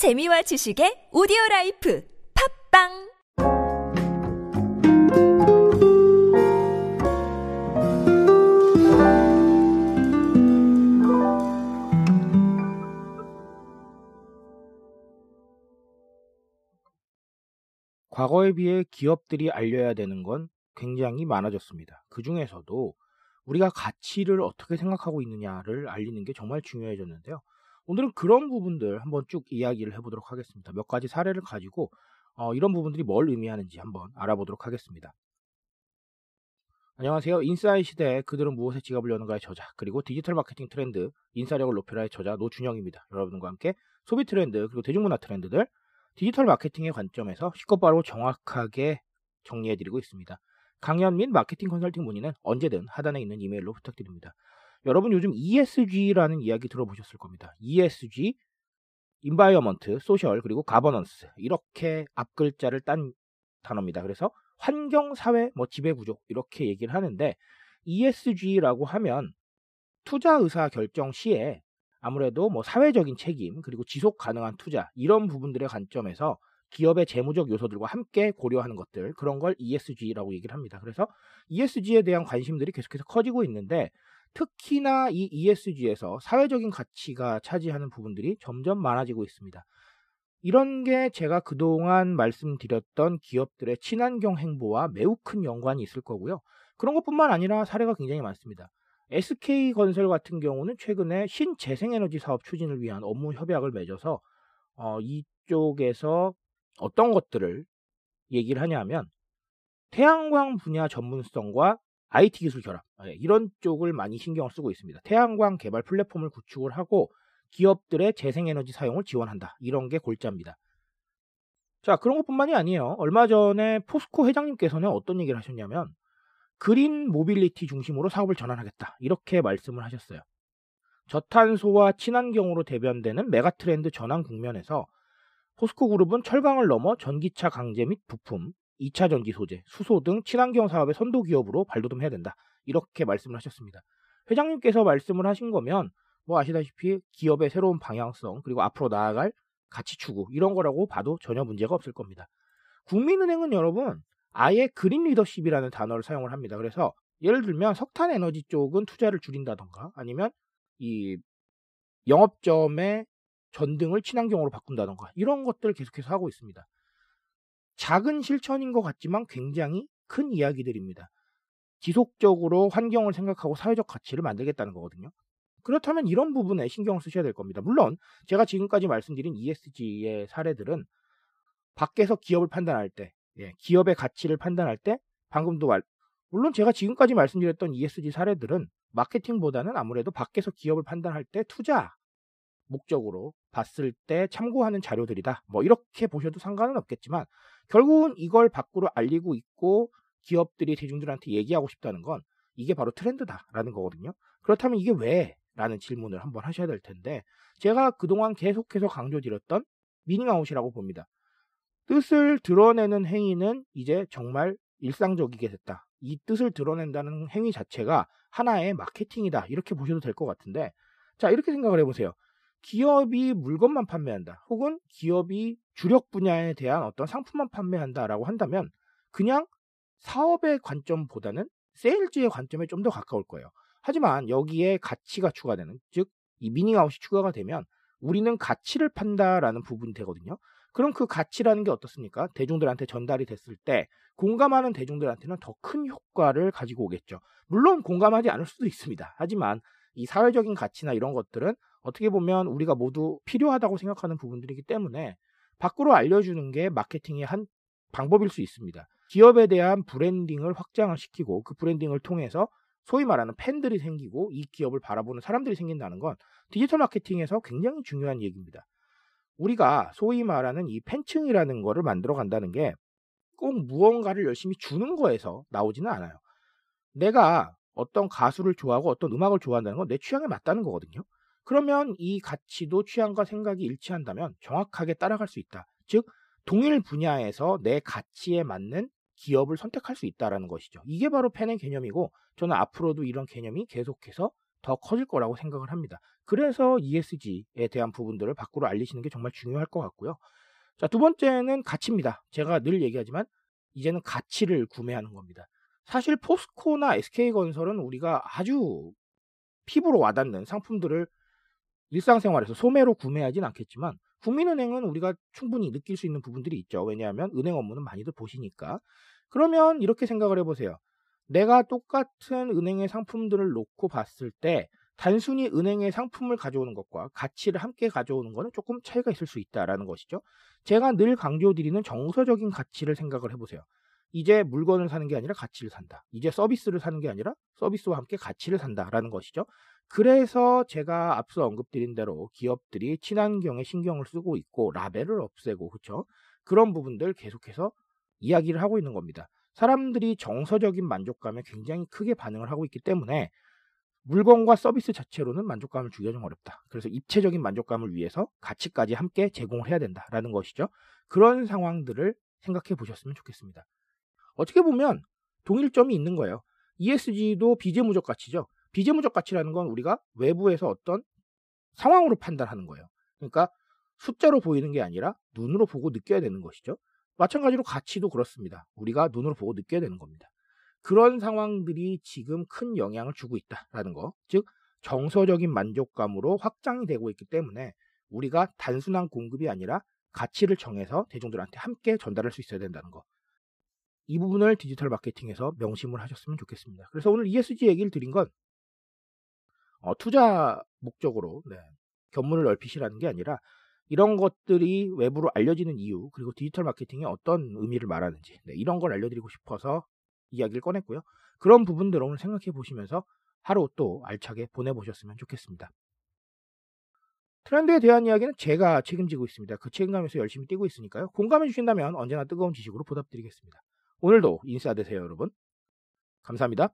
재미와 지식의 오디오 라이프 팟빵 과거에 비해 기업들이 알려야 되는 건 굉장히 많아졌습니다. 그 중에서도 우리가 가치를 어떻게 생각하고 있느냐를 알리는 게 정말 중요해졌는데요. 오늘은 그런 부분들 한번 쭉 이야기를 해보도록 하겠습니다. 몇 가지 사례를 가지고 어, 이런 부분들이 뭘 의미하는지 한번 알아보도록 하겠습니다. 안녕하세요. 인싸의 시대 그들은 무엇에 지갑을 여는가의 저자 그리고 디지털 마케팅 트렌드 인싸력을 높여라의 저자 노준영입니다. 여러분과 함께 소비 트렌드 그리고 대중문화 트렌드들 디지털 마케팅의 관점에서 쉽고 빠르고 정확하게 정리해드리고 있습니다. 강연 및 마케팅 컨설팅 문의는 언제든 하단에 있는 이메일로 부탁드립니다. 여러분 요즘 ESG라는 이야기 들어보셨을 겁니다. ESG, environment, social 그리고 가버넌스 이렇게 앞글자를 딴 단어입니다. 그래서 환경, 사회, 뭐 지배 구조 이렇게 얘기를 하는데 ESG라고 하면 투자 의사 결정 시에 아무래도 뭐 사회적인 책임 그리고 지속 가능한 투자 이런 부분들의 관점에서 기업의 재무적 요소들과 함께 고려하는 것들 그런 걸 ESG라고 얘기를 합니다. 그래서 ESG에 대한 관심들이 계속해서 커지고 있는데 특히나 이 ESG에서 사회적인 가치가 차지하는 부분들이 점점 많아지고 있습니다. 이런 게 제가 그동안 말씀드렸던 기업들의 친환경 행보와 매우 큰 연관이 있을 거고요. 그런 것뿐만 아니라 사례가 굉장히 많습니다. SK건설 같은 경우는 최근에 신재생에너지 사업 추진을 위한 업무 협약을 맺어서 어, 이쪽에서 어떤 것들을 얘기를 하냐면 태양광 분야 전문성과 IT 기술 결합 예, 이런 쪽을 많이 신경을 쓰고 있습니다. 태양광 개발 플랫폼을 구축을 하고 기업들의 재생에너지 사용을 지원한다. 이런 게 골자입니다. 자 그런 것뿐만이 아니에요. 얼마 전에 포스코 회장님께서는 어떤 얘기를 하셨냐면 green mobility 중심으로 사업을 전환하겠다. 이렇게 말씀을 하셨어요. 저탄소와 친환경으로 대변되는 메가트렌드 전환 국면에서 포스코 그룹은 철강을 넘어 전기차 강제 및 부품, 2차 전지 소재, 수소 등 친환경 사업의 선도 기업으로 발돋움해야 된다. 이렇게 말씀을 하셨습니다. 회장님께서 말씀을 하신 거면 뭐 아시다시피 기업의 새로운 방향성 그리고 앞으로 나아갈 가치 추구 이런 거라고 봐도 전혀 문제가 없을 겁니다. 국민은행은 여러분 아예 그린 리더십이라는 단어를 사용을 합니다. 그래서 예를 들면 석탄 에너지 쪽은 투자를 줄인다던가 아니면 이 영업점의 전등을 친환경으로 바꾼다던가 이런 것들 계속해서 하고 있습니다. 작은 실천인 것 같지만 굉장히 큰 이야기들입니다. 지속적으로 환경을 생각하고 사회적 가치를 만들겠다는 거거든요. 그렇다면 이런 부분에 신경을 쓰셔야 될 겁니다. 물론 제가 지금까지 말씀드린 ESG의 사례들은 밖에서 기업을 판단할 때, 예, 기업의 가치를 판단할 때 방금도 말, 물론 제가 지금까지 말씀드렸던 ESG 사례들은 마케팅보다는 아무래도 밖에서 기업을 판단할 때 투자 목적으로 봤을 때 참고하는 자료들이다. 뭐 이렇게 보셔도 상관은 없겠지만 결국은 이걸 밖으로 알리고 있고 기업들이 대중들한테 얘기하고 싶다는 건 이게 바로 트렌드다라는 거거든요. 그렇다면 이게 왜? 라는 질문을 한번 하셔야 될 텐데 제가 그동안 계속해서 강조드렸던 미닝아웃이라고 봅니다. 뜻을 드러내는 행위는 이제 정말 일상적이게 됐다. 이 뜻을 드러낸다는 행위 자체가 하나의 마케팅이다. 이렇게 보셔도 될 것 같은데 자 이렇게 생각을 해보세요. 기업이 물건만 판매한다. 혹은 기업이 주력 분야에 대한 어떤 상품만 판매한다라고 한다면 그냥 사업의 관점보다는 세일즈의 관점에 좀 더 가까울 거예요. 하지만 여기에 가치가 추가되는 즉 이 미닝아웃이 추가가 되면 우리는 가치를 판다라는 부분이 되거든요. 그럼 그 가치라는 게 어떻습니까? 대중들한테 전달이 됐을 때 공감하는 대중들한테는 더 큰 효과를 가지고 오겠죠. 물론 공감하지 않을 수도 있습니다. 하지만 이 사회적인 가치나 이런 것들은 어떻게 보면 우리가 모두 필요하다고 생각하는 부분들이기 때문에 밖으로 알려주는 게 마케팅의 한 방법일 수 있습니다. 기업에 대한 브랜딩을 확장을 시키고 그 브랜딩을 통해서 소위 말하는 팬들이 생기고 이 기업을 바라보는 사람들이 생긴다는 건 디지털 마케팅에서 굉장히 중요한 얘기입니다. 우리가 소위 말하는 이 팬층이라는 거를 만들어 간다는 게 꼭 무언가를 열심히 주는 거에서 나오지는 않아요. 내가 어떤 가수를 좋아하고 어떤 음악을 좋아한다는 건 내 취향에 맞다는 거거든요. 그러면 이 가치도 취향과 생각이 일치한다면 정확하게 따라갈 수 있다. 즉, 동일 분야에서 내 가치에 맞는 기업을 선택할 수 있다라는 것이죠. 이게 바로 팬의 개념이고 저는 앞으로도 이런 개념이 계속해서 더 커질 거라고 생각을 합니다. 그래서 ESG에 대한 부분들을 밖으로 알리시는 게 정말 중요할 것 같고요. 자, 두 번째는 가치입니다. 제가 늘 얘기하지만 이제는 가치를 구매하는 겁니다. 사실 포스코나 SK건설은 우리가 아주 피부로 와닿는 상품들을 일상생활에서 소매로 구매하진 않겠지만 국민은행은 우리가 충분히 느낄 수 있는 부분들이 있죠. 왜냐하면 은행 업무는 많이들 보시니까. 그러면 이렇게 생각을 해보세요. 내가 똑같은 은행의 상품들을 놓고 봤을 때 단순히 은행의 상품을 가져오는 것과 가치를 함께 가져오는 것은 조금 차이가 있을 수 있다라는 것이죠. 제가 늘 강조드리는 정서적인 가치를 생각을 해보세요. 이제 물건을 사는 게 아니라 가치를 산다. 이제 서비스를 사는 게 아니라 서비스와 함께 가치를 산다라는 것이죠. 그래서 제가 앞서 언급드린 대로 기업들이 친환경에 신경을 쓰고 있고 라벨을 없애고 그렇죠. 그런 부분들 계속해서 이야기를 하고 있는 겁니다. 사람들이 정서적인 만족감에 굉장히 크게 반응을 하고 있기 때문에 물건과 서비스 자체로는 만족감을 주기가 좀 어렵다. 그래서 입체적인 만족감을 위해서 가치까지 함께 제공을 해야 된다라는 것이죠. 그런 상황들을 생각해 보셨으면 좋겠습니다. 어떻게 보면 동일점이 있는 거예요. ESG도 비재무적 가치죠. 비재무적 가치라는 건 우리가 외부에서 어떤 상황으로 판단하는 거예요. 그러니까 숫자로 보이는 게 아니라 눈으로 보고 느껴야 되는 것이죠. 마찬가지로 가치도 그렇습니다. 우리가 눈으로 보고 느껴야 되는 겁니다. 그런 상황들이 지금 큰 영향을 주고 있다라는 거. 즉, 정서적인 만족감으로 확장이 되고 있기 때문에 우리가 단순한 공급이 아니라 가치를 정해서 대중들한테 함께 전달할 수 있어야 된다는 거. 이 부분을 디지털 마케팅에서 명심을 하셨으면 좋겠습니다. 그래서 오늘 ESG 얘기를 드린 건 어, 투자 목적으로 네, 견문을 넓히시라는 게 아니라 이런 것들이 외부로 알려지는 이유 그리고 디지털 마케팅이 어떤 의미를 말하는지 네, 이런 걸 알려드리고 싶어서 이야기를 꺼냈고요. 그런 부분들을 오늘 생각해 보시면서 하루 또 알차게 보내보셨으면 좋겠습니다. 트렌드에 대한 이야기는 제가 책임지고 있습니다. 그 책임감에서 열심히 뛰고 있으니까요. 공감해 주신다면 언제나 뜨거운 지식으로 보답드리겠습니다. 오늘도 인싸 되세요, 여러분. 감사합니다.